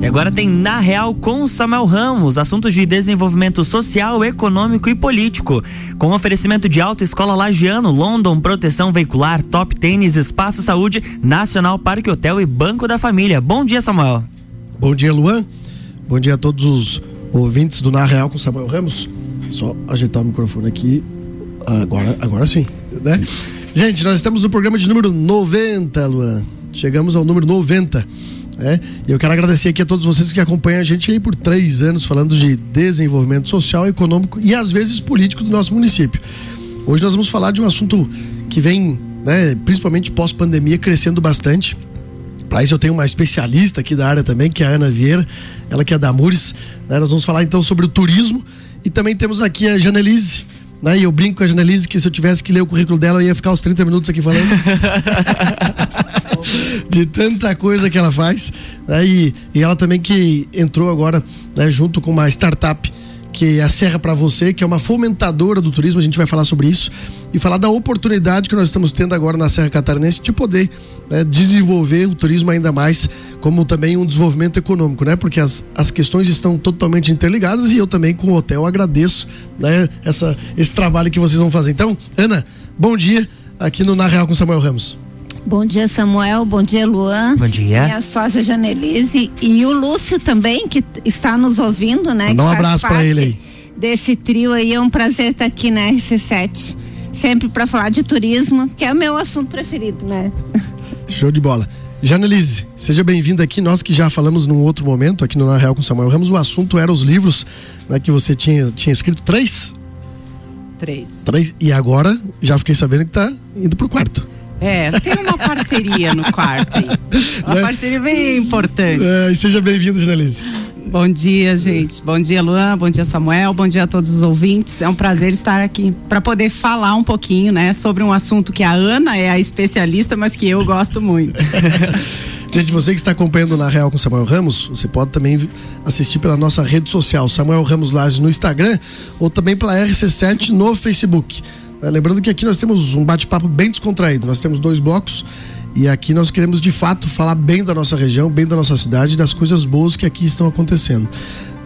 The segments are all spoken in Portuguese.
E agora tem Na Real com Samuel Ramos, assuntos de desenvolvimento social, econômico e político. Com oferecimento de Autoescola Lagiano, London, Proteção Veicular, Top Tênis, Espaço Saúde, Nacional Parque Hotel e Banco da Família. Bom dia, Samuel. Bom dia, Luan. Bom dia a todos os ouvintes do Na Real com Samuel Ramos. Só ajeitar o microfone aqui. Agora, agora sim, né? Gente, nós estamos no programa de número 90, Luan. Chegamos ao número 90. É, e eu quero agradecer aqui a todos vocês que acompanham a gente aí por três anos falando de desenvolvimento social, econômico e às vezes político do nosso município. Hoje nós vamos falar de um assunto que vem, né, principalmente pós-pandemia, crescendo bastante. Para isso eu tenho uma especialista aqui da área também, que é a Ana Vieira, ela que é da Mures. Né, nós vamos falar então sobre o turismo e também temos aqui a Janelise. Né, e eu brinco com a Janelise que se eu tivesse que ler o currículo dela, eu ia ficar uns 30 minutos aqui falando. de tanta coisa que ela faz. Né? E, e, ela também que entrou agora né, junto com uma startup que é a Serra para Você, que é uma fomentadora do turismo, a gente vai falar sobre isso e falar da oportunidade que nós estamos tendo agora na Serra Catarinense de poder né, desenvolver o turismo ainda mais, como também um desenvolvimento econômico, né? Porque as, as questões estão totalmente interligadas e eu também com o hotel agradeço né, essa, esse trabalho que vocês vão fazer. Então, Ana, bom dia aqui no Na Real com Samuel Ramos. Bom dia, Samuel. Bom dia, Luan. Bom dia. Minha sócia Janelise e o Lúcio também, que está nos ouvindo, né? Dá um abraço para ele aí. Desse trio aí, é um prazer estar aqui na RC7. Sempre para falar de turismo, que é o meu assunto preferido, né? Show de bola. Janelise, seja bem-vinda aqui. Nós que já falamos num outro momento aqui no Na Real com Samuel Ramos, o assunto era os livros né, que você tinha, tinha escrito. Três? Três. Três. E agora já fiquei sabendo que está indo pro quarto. É, tem uma parceria no quarto aí. Uma né? parceria bem importante. É, e seja bem-vindo, Janelise. Bom dia, gente. Bom dia, Luan. Bom dia, Samuel. Bom dia a todos os ouvintes. É um prazer estar aqui para poder falar um pouquinho, né, sobre um assunto que a Ana é a especialista, mas que eu gosto muito. Gente, você que está acompanhando na Real com Samuel Ramos, você pode também assistir pela nossa rede social, Samuel Ramos Lages no Instagram ou também pela RC7 no Facebook. É, lembrando que aqui nós temos um bate-papo bem descontraído. Nós temos dois blocos e aqui nós queremos de fato falar bem da nossa região, bem da nossa cidade, das coisas boas que aqui estão acontecendo.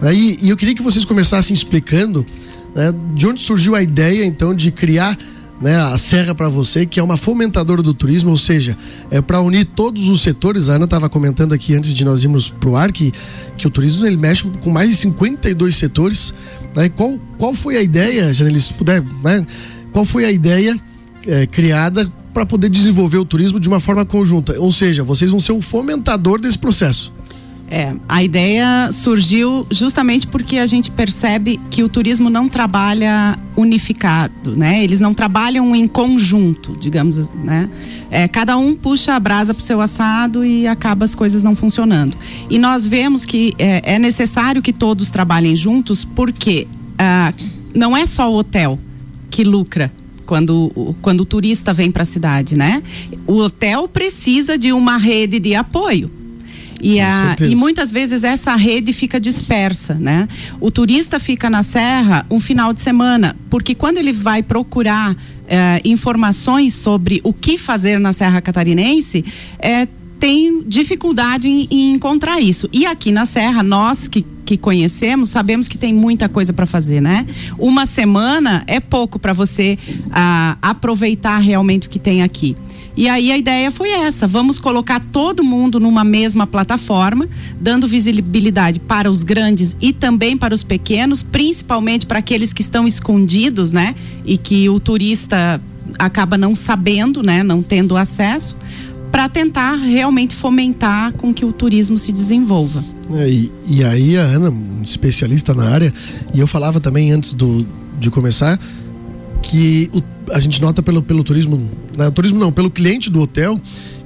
É, e, e eu queria que vocês começassem explicando né, de onde surgiu a ideia então de criar né, a Serra para você, que é uma fomentadora do turismo, ou seja, é para unir todos os setores. A Ana estava comentando aqui antes de nós irmos para o ar que, que o turismo ele mexe com mais de 52 setores. Né? Qual, qual foi a ideia, Janelle, se puder, né? Qual foi a ideia é, criada para poder desenvolver o turismo de uma forma conjunta? Ou seja, vocês vão ser um fomentador desse processo. É, a ideia surgiu justamente porque a gente percebe que o turismo não trabalha unificado, né? Eles não trabalham em conjunto, digamos, né? É, cada um puxa a brasa para o seu assado e acaba as coisas não funcionando. E nós vemos que é, é necessário que todos trabalhem juntos porque ah, não é só o hotel, que lucra quando, quando o turista vem para a cidade, né? O hotel precisa de uma rede de apoio. E, a, e muitas vezes essa rede fica dispersa, né? O turista fica na serra um final de semana, porque quando ele vai procurar eh, informações sobre o que fazer na Serra Catarinense, é tem dificuldade em, em, encontrar isso. E aqui na Serra, nós que, que conhecemos, sabemos que tem muita coisa para fazer, né? Uma semana é pouco para você ah, aproveitar realmente o que tem aqui. E aí a ideia foi essa: vamos colocar todo mundo numa mesma plataforma, dando visibilidade para os grandes e também para os pequenos, principalmente para aqueles que estão escondidos, né? E que o turista acaba não sabendo, né? Não tendo acesso para tentar realmente fomentar com que o turismo se desenvolva. É, e, e, aí a Ana, especialista na área, e eu falava também antes do, de começar que o, a gente nota pelo, pelo turismo, não, né, turismo não, pelo cliente do hotel,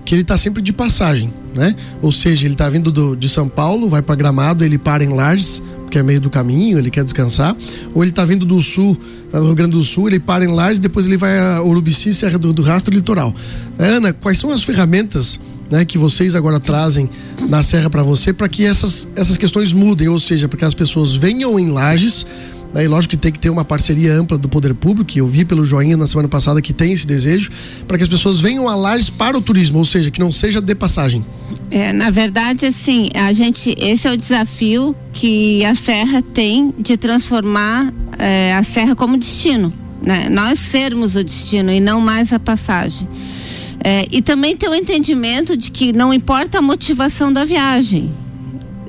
que ele está sempre de passagem, né? Ou seja, ele está vindo do, de São Paulo, vai para Gramado, ele para em Lages, que é meio do caminho, ele quer descansar, ou ele está vindo do sul, tá do Rio Grande do Sul, ele para em Lages, depois ele vai a Urubici, Serra do, do Rastro Litoral. Ana, quais são as ferramentas né, que vocês agora trazem na Serra para você para que essas, essas questões mudem, ou seja, para que as pessoas venham em Lages Né? E lógico que tem que ter uma parceria ampla do poder público, que eu vi pelo Joinha na semana passada que tem esse desejo, para que as pessoas venham a Lages para o turismo, ou seja, que não seja de passagem. É, na verdade, assim, a gente, esse é o desafio que a Serra tem de transformar é, a Serra como destino, né? Nós sermos o destino e não mais a passagem. É, e também ter o entendimento de que não importa a motivação da viagem.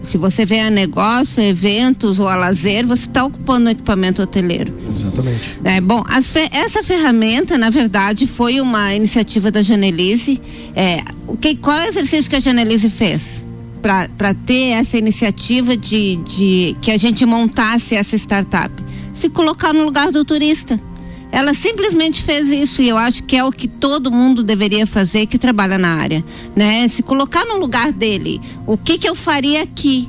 Se você vem a negócio, eventos ou a lazer, você está ocupando o equipamento hoteleiro. Exatamente. É, bom, fe essa ferramenta, na verdade, foi uma iniciativa da Janelise. É, o que, qual é o exercício que a Janelise fez? Para ter essa iniciativa de, de que a gente montasse essa startup? Se colocar no lugar do turista. Ela simplesmente fez isso e eu acho que é o que todo mundo deveria fazer que trabalha na área, né? Se colocar no lugar dele, o que que eu faria aqui?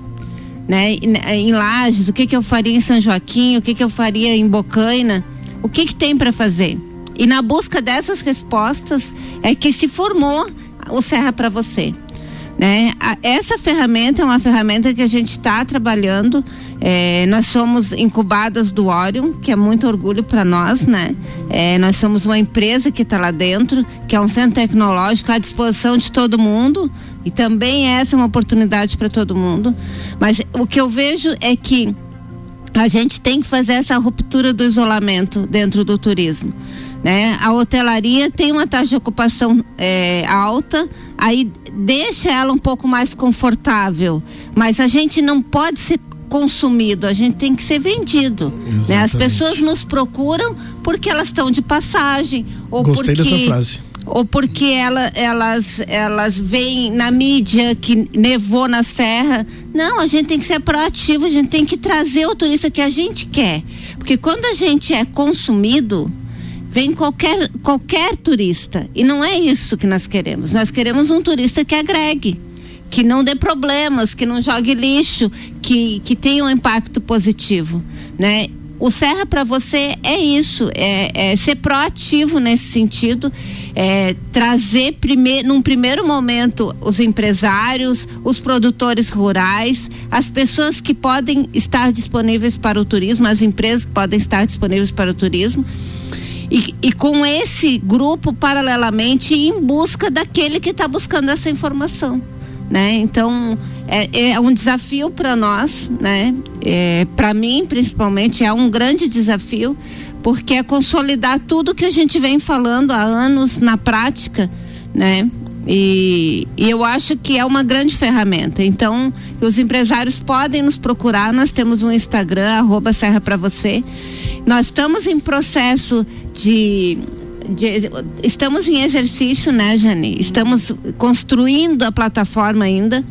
Né? Em Lages, o que que eu faria em São Joaquim, o que que eu faria em Bocaina? O que que tem para fazer? E na busca dessas respostas é que se formou o Serra para você. Né? Essa ferramenta é uma ferramenta que a gente está trabalhando. É, nós somos incubadas do Orion, que é muito orgulho para nós, né? É, nós somos uma empresa que está lá dentro, que é um centro tecnológico à disposição de todo mundo. E também essa é uma oportunidade para todo mundo. Mas o que eu vejo é que a gente tem que fazer essa ruptura do isolamento dentro do turismo. Né? A hotelaria tem uma taxa de ocupação é, alta, aí deixa ela um pouco mais confortável, mas a gente não pode ser consumido, a gente tem que ser vendido. Né? As pessoas nos procuram porque elas estão de passagem ou Gostei porque dessa frase. ou porque ela, elas elas veem na mídia que nevou na serra. Não, a gente tem que ser proativo, a gente tem que trazer o turista que a gente quer, porque quando a gente é consumido vem qualquer, qualquer turista. E não é isso que nós queremos. Nós queremos um turista que agregue, que não dê problemas, que não jogue lixo, que, que tenha um impacto positivo. Né? O Serra para você é isso, é, é, ser proativo nesse sentido, é trazer primeir, num primeiro momento os empresários, os produtores rurais, as pessoas que podem estar disponíveis para o turismo, as empresas que podem estar disponíveis para o turismo e, e com esse grupo, paralelamente, em busca daquele que está buscando essa informação. Né? Então é, é um desafio para nós, né? É, para mim principalmente é um grande desafio porque é consolidar tudo que a gente vem falando há anos na prática, né? E, e, eu acho que é uma grande ferramenta. Então, os empresários podem nos procurar. Nós temos um Instagram, arroba Serra para você. Nós estamos em processo de, de, Estamos em exercício, né, Jane? Estamos construindo a plataforma ainda.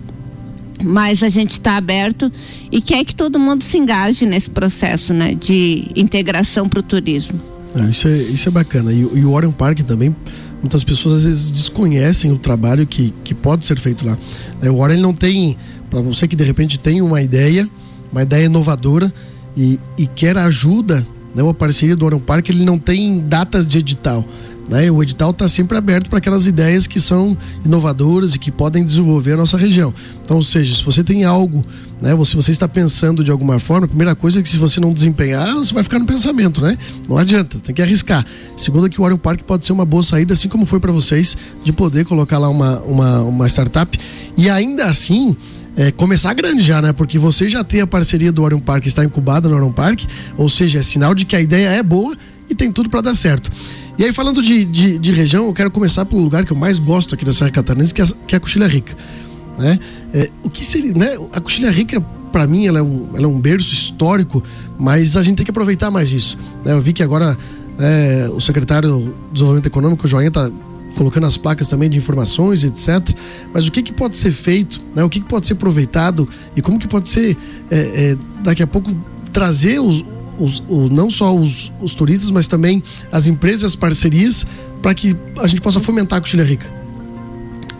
Mas a gente está aberto e quer que todo mundo se engaje nesse processo né, de integração para o turismo. Ah, isso, é, isso é bacana. E, e o Orion Park também muitas pessoas às vezes desconhecem o trabalho que, que pode ser feito lá. É, o Warren não tem, para você que de repente tem uma ideia, uma ideia inovadora e, e quer ajuda, né, uma parceria do Warren Park, ele não tem datas de edital. Né? O edital está sempre aberto para aquelas ideias que são inovadoras e que podem desenvolver a nossa região. Então, ou seja, se você tem algo, né, se você está pensando de alguma forma, a primeira coisa é que se você não desempenhar, você vai ficar no pensamento, né? Não adianta, tem que arriscar. Segundo, que o Orion Park pode ser uma boa saída, assim como foi para vocês, de poder colocar lá uma, uma, uma startup e ainda assim. É, começar grande já, né? Porque você já tem a parceria do Orion Park, está incubada no Orion Park, ou seja, é sinal de que a ideia é boa e tem tudo para dar certo. E aí, falando de, de, de, região, eu quero começar pelo lugar que eu mais gosto aqui da Serra Catarinense, que é, que é a Coxilha Rica. Né? É, o que seria, né? A Coxilha Rica, para mim, ela é, um, ela é um berço histórico, mas a gente tem que aproveitar mais isso. Né? Eu vi que agora é, o secretário de Desenvolvimento Econômico, o Joinha, está colocando as placas também de informações, etc. Mas o que, que pode ser feito, né? o que, que pode ser aproveitado e como que pode ser, é, é, daqui a pouco, trazer os, os, os, não só os, os turistas, mas também as empresas, as parcerias, para que a gente possa fomentar a Coxilha Rica?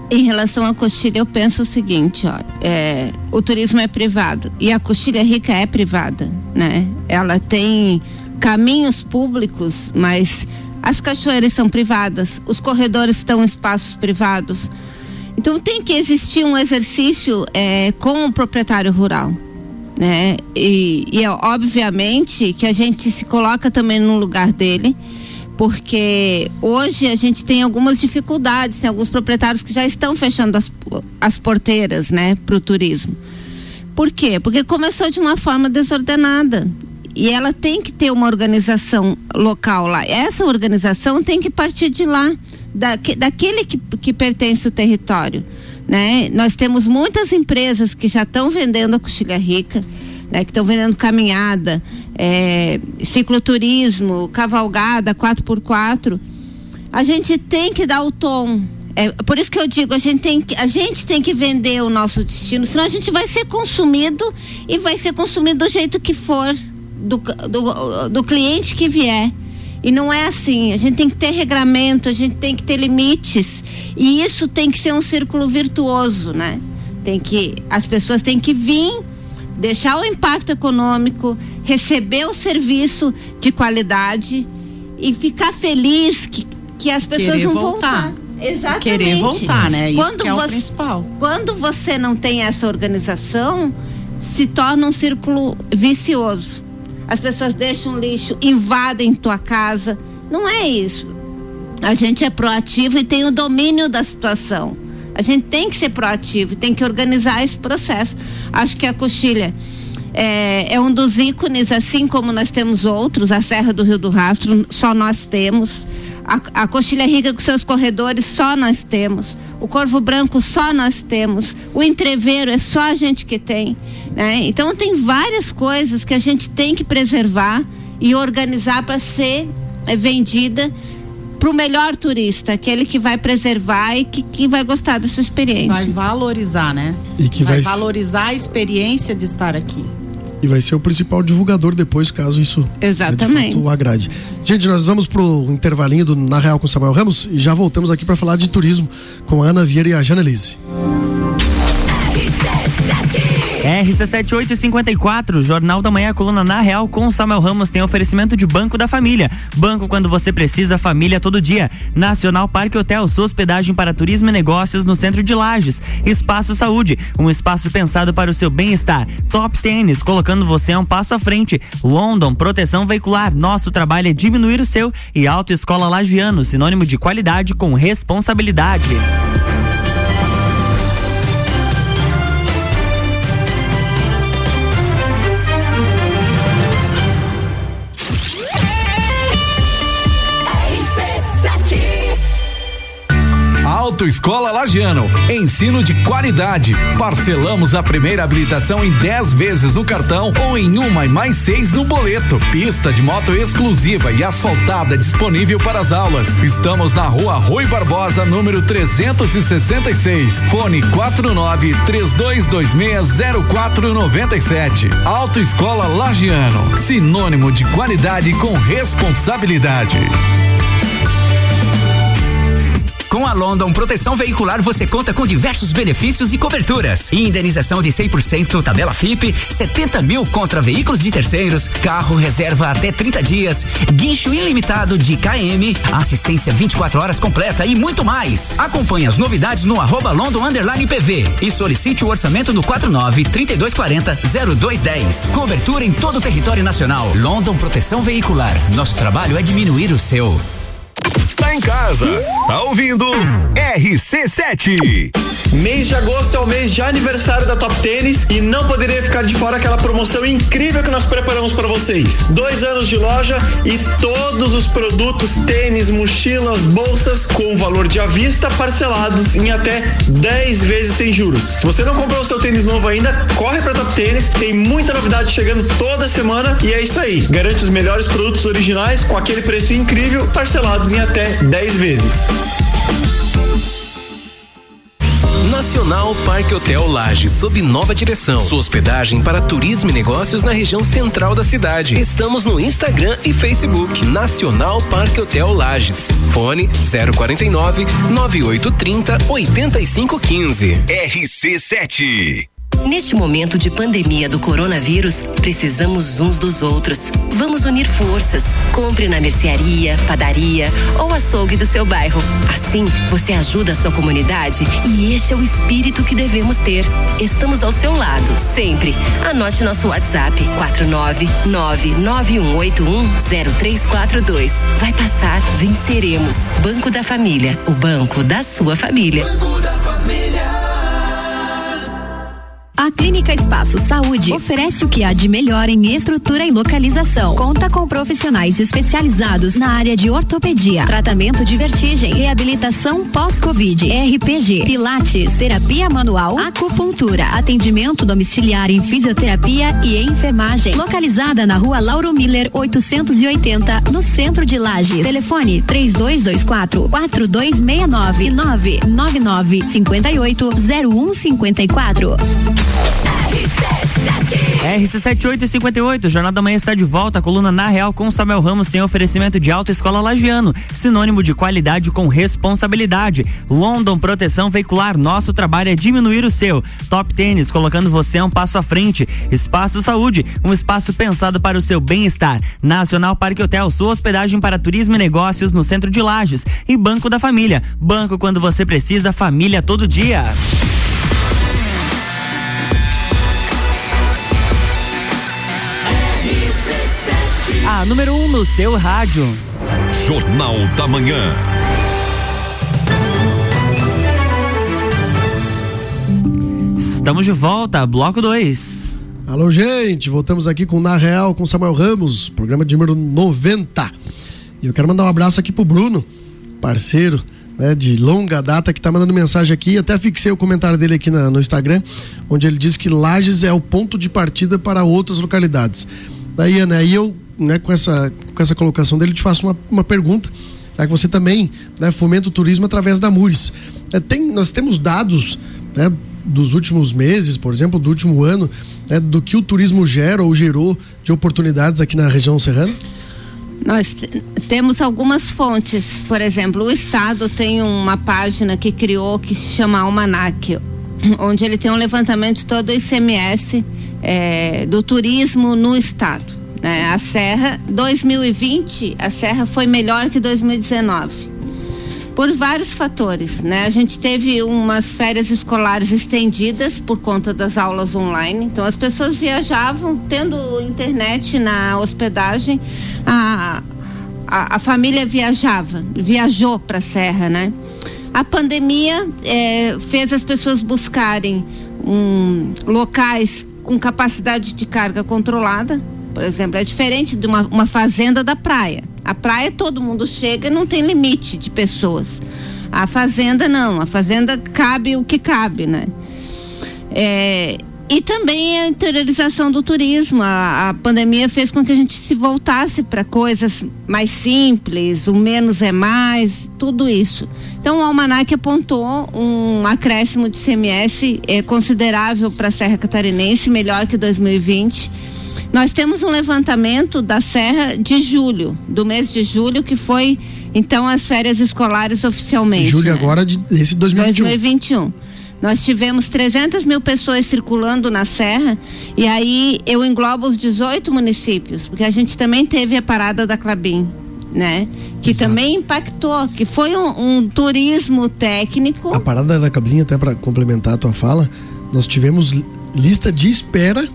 Em relação à coxilha, eu penso o seguinte, ó, é, o turismo é privado e a coxilha rica é privada, né? Ela tem caminhos públicos, mas as cachoeiras são privadas, os corredores estão em espaços privados. Então tem que existir um exercício é, com o proprietário rural né? E, e é obviamente que a gente se coloca também no lugar dele, porque hoje a gente tem algumas dificuldades, tem alguns proprietários que já estão fechando as, as porteiras, né, para o turismo. Por quê? Porque começou de uma forma desordenada e ela tem que ter uma organização local lá. Essa organização tem que partir de lá, da, daquele que, que pertence ao território. Né? Nós temos muitas empresas que já estão vendendo a coxilha rica, né? que estão vendendo caminhada, é, cicloturismo, cavalgada, 4x4. A gente tem que dar o tom. É, por isso que eu digo, a gente, tem que, a gente tem que vender o nosso destino, senão a gente vai ser consumido e vai ser consumido do jeito que for do, do, do cliente que vier. E não é assim. A gente tem que ter regramento, a gente tem que ter limites. E isso tem que ser um círculo virtuoso, né? Tem que, as pessoas têm que vir, deixar o impacto econômico, receber o serviço de qualidade e ficar feliz que, que as pessoas Querer vão voltar. voltar. Exatamente. Querer voltar, né? Isso quando é você, o principal. Quando você não tem essa organização, se torna um círculo vicioso. As pessoas deixam lixo, invadem tua casa. Não é isso. A gente é proativo e tem o domínio da situação. A gente tem que ser proativo tem que organizar esse processo. Acho que a coxilha é, é, um dos ícones, assim como nós temos outros, a Serra do Rio do Rastro, só nós temos. A, a Coxilha Rica com seus corredores, só nós temos. O Corvo Branco, só nós temos. O Entreveiro, é só a gente que tem. Né? Então, tem várias coisas que a gente tem que preservar e organizar para ser é, vendida para o melhor turista, aquele que vai preservar e que, que vai gostar dessa experiência. Vai valorizar, né? E que vai, vai valorizar a experiência de estar aqui. E vai ser o principal divulgador depois, caso isso Exatamente. de fato, agrade. Gente, nós vamos pro intervalinho do Na Real com Samuel Ramos e já voltamos aqui para falar de turismo com a Ana Vieira e a Janelise. RC7854, Jornal da Manhã, coluna na Real com Samuel Ramos tem oferecimento de Banco da Família. Banco quando você precisa, família todo dia. Nacional Parque Hotel, sua hospedagem para turismo e negócios no centro de Lages. Espaço Saúde, um espaço pensado para o seu bem-estar. Top Tênis, colocando você um passo à frente. London, proteção veicular, nosso trabalho é diminuir o seu. E Autoescola Lagiano, sinônimo de qualidade com responsabilidade. Autoescola Lagiano. Ensino de qualidade. Parcelamos a primeira habilitação em 10 vezes no cartão ou em uma e mais seis no boleto. Pista de moto exclusiva e asfaltada disponível para as aulas. Estamos na rua Rui Barbosa, número 366. Fone 49 3226 0497. Autoescola Lagiano. Sinônimo de qualidade com responsabilidade. Com a London Proteção Veicular você conta com diversos benefícios e coberturas. Indenização de 100% tabela FIP, 70 mil contra veículos de terceiros, carro reserva até 30 dias, guincho ilimitado de KM, assistência 24 horas completa e muito mais. Acompanhe as novidades no arroba London Underline PV e solicite o orçamento no 49 3240 0210. Cobertura em todo o território nacional. London Proteção Veicular. Nosso trabalho é diminuir o seu. Em casa, tá ouvindo RC7. Mês de agosto é o mês de aniversário da Top Tênis e não poderia ficar de fora aquela promoção incrível que nós preparamos para vocês. Dois anos de loja e todos os produtos tênis, mochilas, bolsas com valor de à vista parcelados em até 10 vezes sem juros. Se você não comprou o seu tênis novo ainda, corre para Top Tênis, tem muita novidade chegando toda semana e é isso aí. Garante os melhores produtos originais com aquele preço incrível, parcelados em até 10 vezes. Nacional Parque Hotel Lages, sob nova direção. Sua hospedagem para turismo e negócios na região central da cidade. Estamos no Instagram e Facebook. Nacional Parque Hotel Lages. Fone 049 9830 8515. RC7. Neste momento de pandemia do coronavírus, precisamos uns dos outros. Vamos unir forças. Compre na mercearia, padaria ou açougue do seu bairro. Assim, você ajuda a sua comunidade e este é o espírito que devemos ter. Estamos ao seu lado, sempre. Anote nosso WhatsApp: 49991810342. Vai passar, venceremos. Banco da Família, o banco da sua família. Banco da Família. A Clínica Espaço Saúde oferece o que há de melhor em estrutura e localização. Conta com profissionais especializados na área de ortopedia, tratamento de vertigem, reabilitação pós-Covid, RPG, pilates, terapia manual, acupuntura, atendimento domiciliar em fisioterapia e enfermagem. Localizada na rua Lauro Miller 880, no centro de Lages. Telefone 3224 4269 999 58 0154. RC7858, Jornal da Manhã está de volta. A coluna Na Real com Samuel Ramos tem oferecimento de Alta Escola Lagiano, sinônimo de qualidade com responsabilidade. London Proteção Veicular, nosso trabalho é diminuir o seu. Top Tênis, colocando você um passo à frente. Espaço Saúde, um espaço pensado para o seu bem-estar. Nacional Parque Hotel, sua hospedagem para turismo e negócios no centro de Lages. E Banco da Família, banco quando você precisa, família todo dia. A número 1 um no seu rádio. Jornal da Manhã. Estamos de volta, bloco 2. Alô, gente, voltamos aqui com Na Real, com Samuel Ramos, programa de número 90. E eu quero mandar um abraço aqui pro Bruno, parceiro, né, de longa data, que tá mandando mensagem aqui. Até fixei o comentário dele aqui na, no Instagram, onde ele diz que Lages é o ponto de partida para outras localidades. Daí, Ana, aí eu né, com, essa, com essa colocação dele, te faço uma, uma pergunta, já que você também né, fomenta o turismo através da Mures. É, tem, nós temos dados né, dos últimos meses, por exemplo, do último ano, né, do que o turismo gera ou gerou de oportunidades aqui na região serrana? Nós temos algumas fontes, por exemplo, o Estado tem uma página que criou que se chama Almanac, onde ele tem um levantamento de todo o ICMS é, do turismo no Estado. Né? A Serra, 2020, a Serra foi melhor que 2019. Por vários fatores, né? A gente teve umas férias escolares estendidas por conta das aulas online. Então as pessoas viajavam, tendo internet na hospedagem, a, a, a família viajava, viajou para a Serra, né? A pandemia é, fez as pessoas buscarem um, locais com capacidade de carga controlada, por exemplo, é diferente de uma, uma fazenda da praia. A praia todo mundo chega e não tem limite de pessoas. A fazenda não, a fazenda cabe o que cabe, né? É, e também a interiorização do turismo. A, a, pandemia fez com que a gente se voltasse para coisas mais simples, o menos é mais, tudo isso. Então o Almanac apontou um acréscimo de CMS é, considerável para a Serra Catarinense, melhor que 2020 nós temos um levantamento da Serra de julho, do mês de julho, que foi então as férias escolares oficialmente. Julho né? agora de esse 2021. 2021. Nós tivemos 300 mil pessoas circulando na Serra e aí eu englobo os 18 municípios, porque a gente também teve a parada da Clabin, né? Que Exato. também impactou, que foi um, um, turismo técnico. A parada da Clabin, até para complementar a tua fala, nós tivemos lista de espera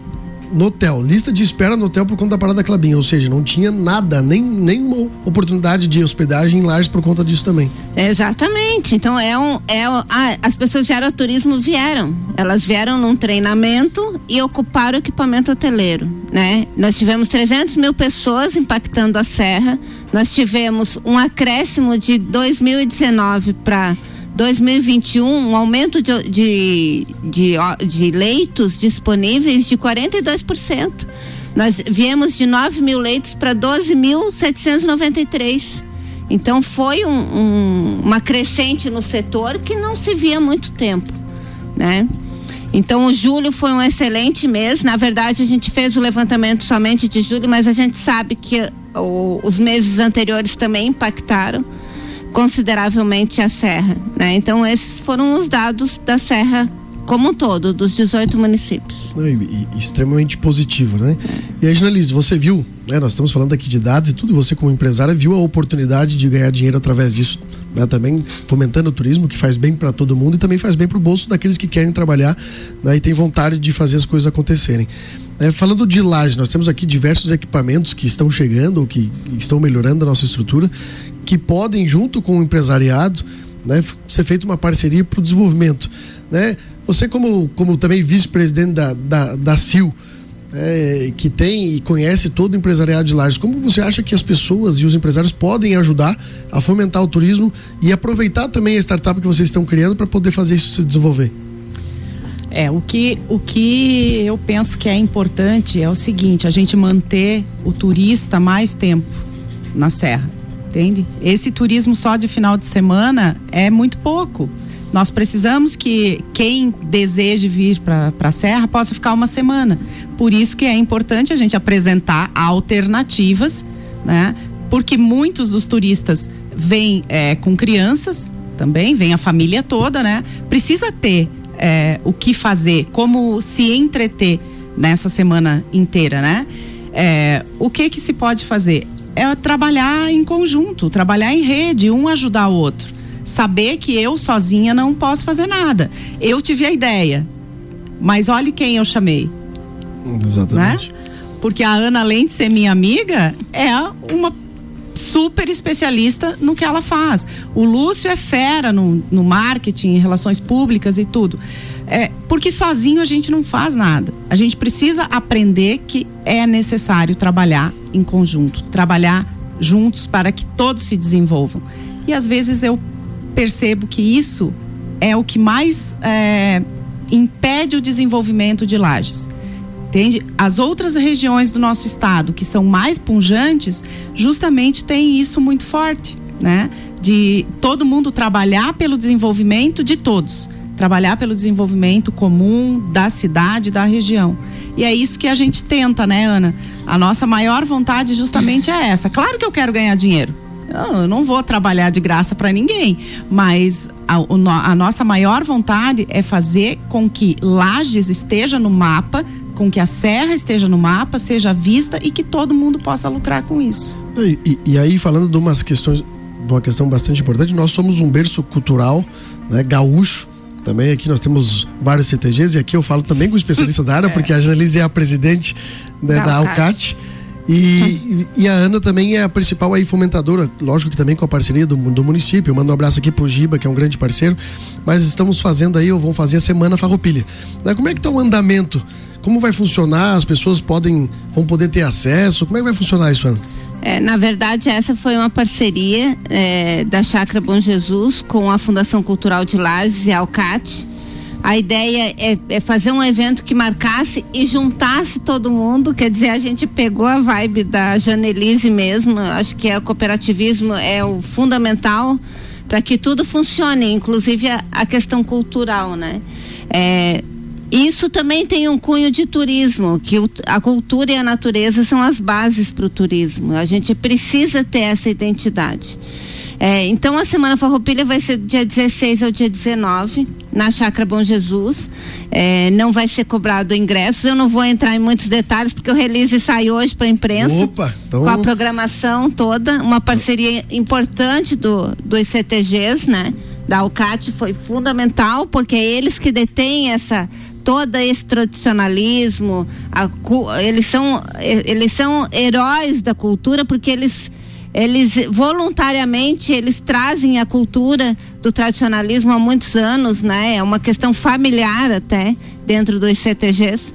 no hotel, lista de espera no hotel por conta da parada Clabinha, ou seja, não tinha nada, nem nenhuma oportunidade de hospedagem em Lages por conta disso também. Exatamente. Então é um, é ah, as pessoas de aeroturismo vieram, elas vieram num treinamento e ocuparam o equipamento hoteleiro, né? Nós tivemos 300 mil pessoas impactando a serra, nós tivemos um acréscimo de 2019 para 2021, um aumento de, de, de, de leitos disponíveis de 42%. Nós viemos de 9 mil leitos para 12.793. Então foi um, um, uma crescente no setor que não se via há muito tempo, né? Então o julho foi um excelente mês. Na verdade a gente fez o levantamento somente de julho, mas a gente sabe que o, os meses anteriores também impactaram consideravelmente a serra, né? Então esses foram os dados da serra como um todo, dos 18 municípios. E, e, extremamente positivo, né? E aí, Janelise, você viu, né? Nós estamos falando aqui de dados e tudo, você como empresária viu a oportunidade de ganhar dinheiro através disso, né? Também fomentando o turismo, que faz bem para todo mundo e também faz bem para o bolso daqueles que querem trabalhar né? e tem vontade de fazer as coisas acontecerem. É, falando de laje, nós temos aqui diversos equipamentos que estão chegando ou que estão melhorando a nossa estrutura, que podem, junto com o empresariado, né, ser feita uma parceria para o desenvolvimento. Né? Você, como, como também vice-presidente da, da, da CIL, é, que tem e conhece todo o empresariado de Lages, como você acha que as pessoas e os empresários podem ajudar a fomentar o turismo e aproveitar também a startup que vocês estão criando para poder fazer isso se desenvolver? É, o que, o que eu penso que é importante é o seguinte, a gente manter o turista mais tempo na serra, entende? Esse turismo só de final de semana é muito pouco. Nós precisamos que quem deseje vir para a Serra possa ficar uma semana. Por isso que é importante a gente apresentar alternativas, né? Porque muitos dos turistas vêm é, com crianças também, vem a família toda, né? Precisa ter é, o que fazer, como se entreter nessa semana inteira, né? É, o que que se pode fazer? É trabalhar em conjunto, trabalhar em rede, um ajudar o outro. Saber que eu sozinha não posso fazer nada. Eu tive a ideia, mas olhe quem eu chamei. Exatamente. Né? Porque a Ana, além de ser minha amiga, é uma super especialista no que ela faz. O Lúcio é fera no, no marketing, em relações públicas e tudo. É, porque sozinho a gente não faz nada. A gente precisa aprender que é necessário trabalhar em conjunto, trabalhar juntos para que todos se desenvolvam. E às vezes eu percebo que isso é o que mais é, impede o desenvolvimento de lajes entende? As outras regiões do nosso estado que são mais punjantes, justamente tem isso muito forte, né? De todo mundo trabalhar pelo desenvolvimento de todos, trabalhar pelo desenvolvimento comum da cidade, da região. E é isso que a gente tenta, né, Ana? A nossa maior vontade justamente é essa. Claro que eu quero ganhar dinheiro. Eu não vou trabalhar de graça para ninguém, mas a, a, nossa maior vontade é fazer com que Lages esteja no mapa com que a serra esteja no mapa, seja vista e que todo mundo possa lucrar com isso. E, e, e aí, falando de umas questões, de uma questão bastante importante, nós somos um berço cultural, né, gaúcho, também aqui nós temos vários CTGs e aqui eu falo também com o especialista da área, é. porque a Janelise é a presidente né, da, da Alcat. E, e, a Ana também é a principal aí fomentadora, lógico que também com a parceria do, do município. Eu mando um abraço aqui pro Giba, que é um grande parceiro. Mas estamos fazendo aí, ou vão fazer a Semana Farroupilha. Né, como é que está o andamento como vai funcionar? As pessoas podem vão poder ter acesso? Como é que vai funcionar isso, Ana? É, na verdade, essa foi uma parceria é, da Chácara Bom Jesus com a Fundação Cultural de Lages e a Alcate. A ideia é, é, fazer um evento que marcasse e juntasse todo mundo. Quer dizer, a gente pegou a vibe da Janelise mesmo. Acho que é o cooperativismo é o fundamental para que tudo funcione, inclusive a, a questão cultural, né? É, isso também tem um cunho de turismo, que o, a cultura e a natureza são as bases para o turismo. A gente precisa ter essa identidade. É, então a Semana Farroupilha vai ser do dia 16 ao dia 19, na Chácara Bom Jesus. É, não vai ser cobrado ingressos. Eu não vou entrar em muitos detalhes, porque o release sai hoje para a imprensa. Opa, então... Com a programação toda, uma parceria importante do, dos CTGs, né? Da Alcate foi fundamental, porque é eles que detêm essa todo esse tradicionalismo, a, eles são eles são heróis da cultura porque eles eles voluntariamente eles trazem a cultura do tradicionalismo há muitos anos, né? É uma questão familiar até dentro dos CTGs.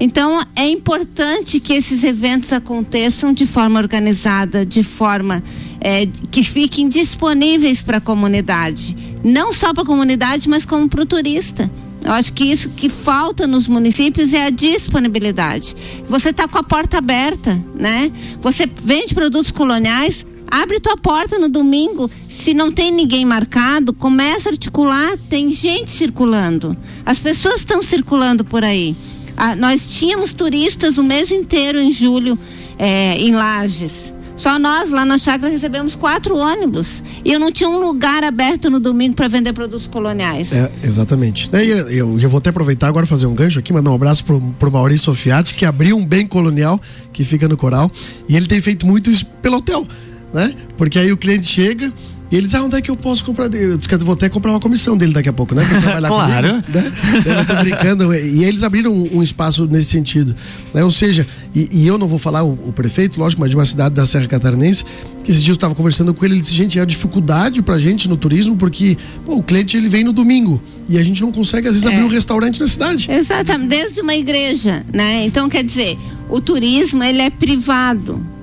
Então é importante que esses eventos aconteçam de forma organizada, de forma é, que fiquem disponíveis para a comunidade, não só para a comunidade, mas como para o turista. Eu acho que isso que falta nos municípios é a disponibilidade. Você está com a porta aberta, né? Você vende produtos coloniais, abre tua porta no domingo. Se não tem ninguém marcado, começa a articular, tem gente circulando. As pessoas estão circulando por aí. Ah, nós tínhamos turistas o mês inteiro em julho é, em Lages. Só nós lá na chácara recebemos quatro ônibus. E eu não tinha um lugar aberto no domingo para vender produtos coloniais. É, exatamente. É, eu, eu, eu, vou até aproveitar agora fazer um gancho aqui, mandar um abraço pro, pro Maurício Sofiati, que abriu um bem colonial que fica no coral. E ele tem feito muito isso pelo hotel, né? Porque aí o cliente chega e eles, ah, onde é que eu posso comprar? Eu disse que eu vou até comprar uma comissão dele daqui a pouco, né? claro. Comigo, né? Eu tô brincando. E eles abriram um, espaço nesse sentido. Né? Ou seja, e, e, eu não vou falar o, o, prefeito, lógico, mas de uma cidade da Serra Catarinense, que esses dias eu estava conversando com ele, ele disse, gente, é a dificuldade pra gente no turismo, porque pô, o cliente ele vem no domingo e a gente não consegue, às vezes, é. abrir um restaurante na cidade. Exatamente, desde uma igreja, né? Então, quer dizer, o turismo, ele é privado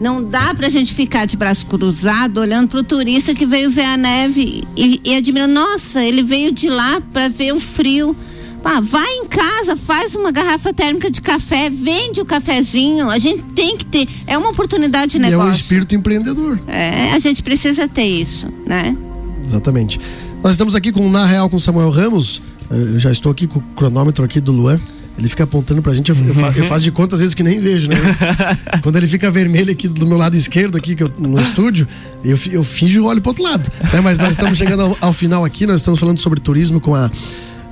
não dá para a gente ficar de braço cruzado olhando para o turista que veio ver a neve e, e admirando. Nossa, ele veio de lá para ver o frio. Ah, vai em casa, faz uma garrafa térmica de café, vende o cafezinho. A gente tem que ter. É uma oportunidade de e negócio. É um espírito empreendedor. É, a gente precisa ter isso, né? Exatamente. Nós estamos aqui com o Na Real com Samuel Ramos. Eu já estou aqui com o cronômetro aqui do Luan. Ele fica apontando pra gente, eu, eu, faço, eu faço de conta às vezes que nem vejo, né? Quando ele fica vermelho aqui do meu lado esquerdo, aqui que eu, no estúdio, eu, eu finjo e olho pro outro lado. Né? Mas nós estamos chegando ao, ao, final aqui, nós estamos falando sobre turismo com a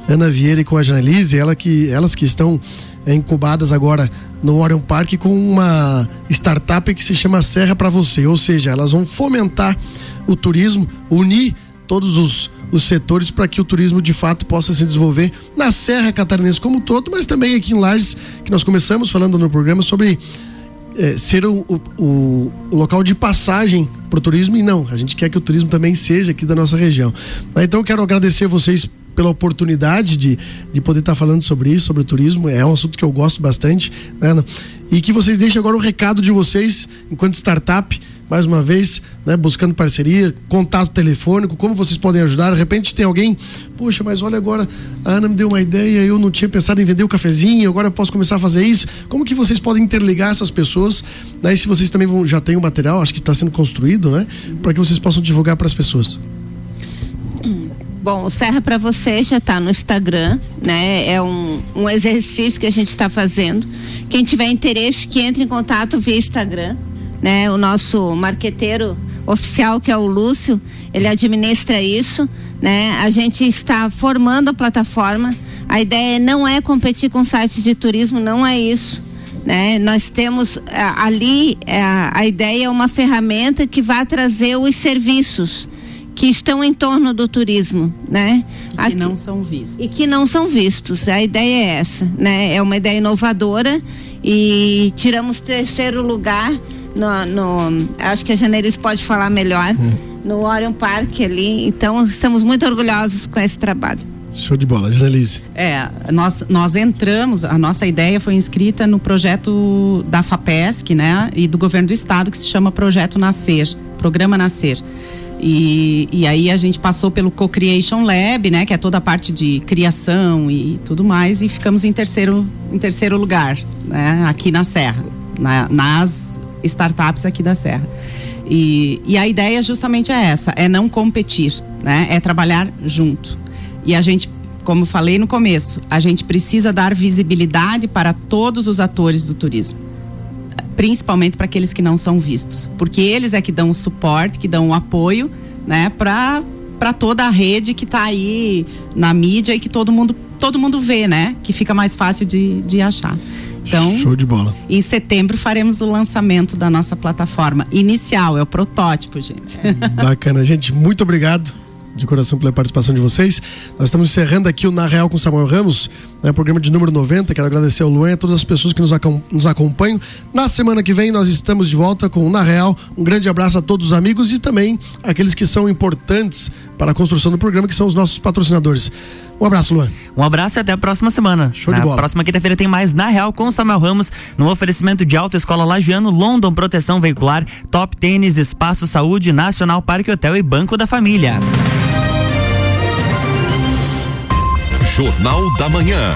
Ana Vieira e com a Janelise, ela que, elas que estão é, incubadas agora no Orion Park com uma startup que se chama Serra para Você, ou seja, elas vão fomentar o turismo, unir todos os os setores para que o turismo de fato possa se desenvolver na Serra Catarinense como um todo, mas também aqui em Lages, que nós começamos falando no programa sobre é, ser o, o, o, local de passagem para o turismo e não, a gente quer que o turismo também seja aqui da nossa região. Então quero agradecer vocês pela oportunidade de, de poder estar falando sobre isso, sobre o turismo, é um assunto que eu gosto bastante, né? E que vocês deixem agora o recado de vocês enquanto startup mais uma vez, né, buscando parceria, contato telefônico, como vocês podem ajudar. De repente tem alguém, poxa, mas olha agora, a Ana me deu uma ideia, eu não tinha pensado em vender o cafezinho, agora eu posso começar a fazer isso. Como que vocês podem interligar essas pessoas? Né, e se vocês também vão, já têm o material, acho que está sendo construído, né? Para que vocês possam divulgar para as pessoas. Bom, o Serra para você já está no Instagram, né? É um, um exercício que a gente está fazendo. Quem tiver interesse, que entre em contato via Instagram né? O nosso marqueteiro oficial, que é o Lúcio, ele administra isso, né? A gente está formando a plataforma. A ideia não é competir com sites de turismo, não é isso. Né? Nós temos ali eh, a ideia é uma ferramenta que vai trazer os serviços que estão em torno do turismo, né? E que Aqui, não são vistos. E que não são vistos. A ideia é essa, né? É uma ideia inovadora e tiramos terceiro lugar no, no acho que a Janeiris pode falar melhor, hum. no Orion Park ali. Então, estamos muito orgulhosos com esse trabalho. Show de bola, Janelise. É, nós, nós entramos, a nossa ideia foi inscrita no projeto da FAPESC, né, e do governo do estado, que se chama Projeto Nascer, Programa Nascer. E, e aí a gente passou pelo Co-Creation Lab, né, que é toda a parte de criação e tudo mais, e ficamos em terceiro, em terceiro lugar, né, aqui na Serra, na, nas startups aqui da Serra. E, e a ideia justamente é essa, é não competir, né? É trabalhar junto. E a gente, como falei no começo, a gente precisa dar visibilidade para todos os atores do turismo. Principalmente para aqueles que não são vistos. Porque eles é que dão o suporte, que dão o apoio, né? Para para toda a rede que está aí na mídia e que todo mundo todo mundo vê, né? Que fica mais fácil de, de achar. Então, Show de bola. Em setembro faremos o lançamento da nossa plataforma inicial, é o protótipo, gente. Bacana, gente, muito obrigado de coração pela participação de vocês. Nós estamos encerrando aqui o Na Real com Samuel Ramos, né, programa de número 90. Quero agradecer ao Luan e a todas as pessoas que nos, nos acompanham. Na semana que vem nós estamos de volta com o Na Real. Um grande abraço a todos os amigos e também aqueles que são importantes para a construção do programa, que são os nossos patrocinadores. Um abraço, Luan. Um abraço e até a próxima semana. Show Na de bola. próxima quinta-feira tem mais Na Real com o Samuel Ramos, no oferecimento de Autoescola Lagiano, London Proteção Veicular, Top Tênis, Espaço Saúde, Nacional Parque Hotel e Banco da Família. Jornal da Manhã.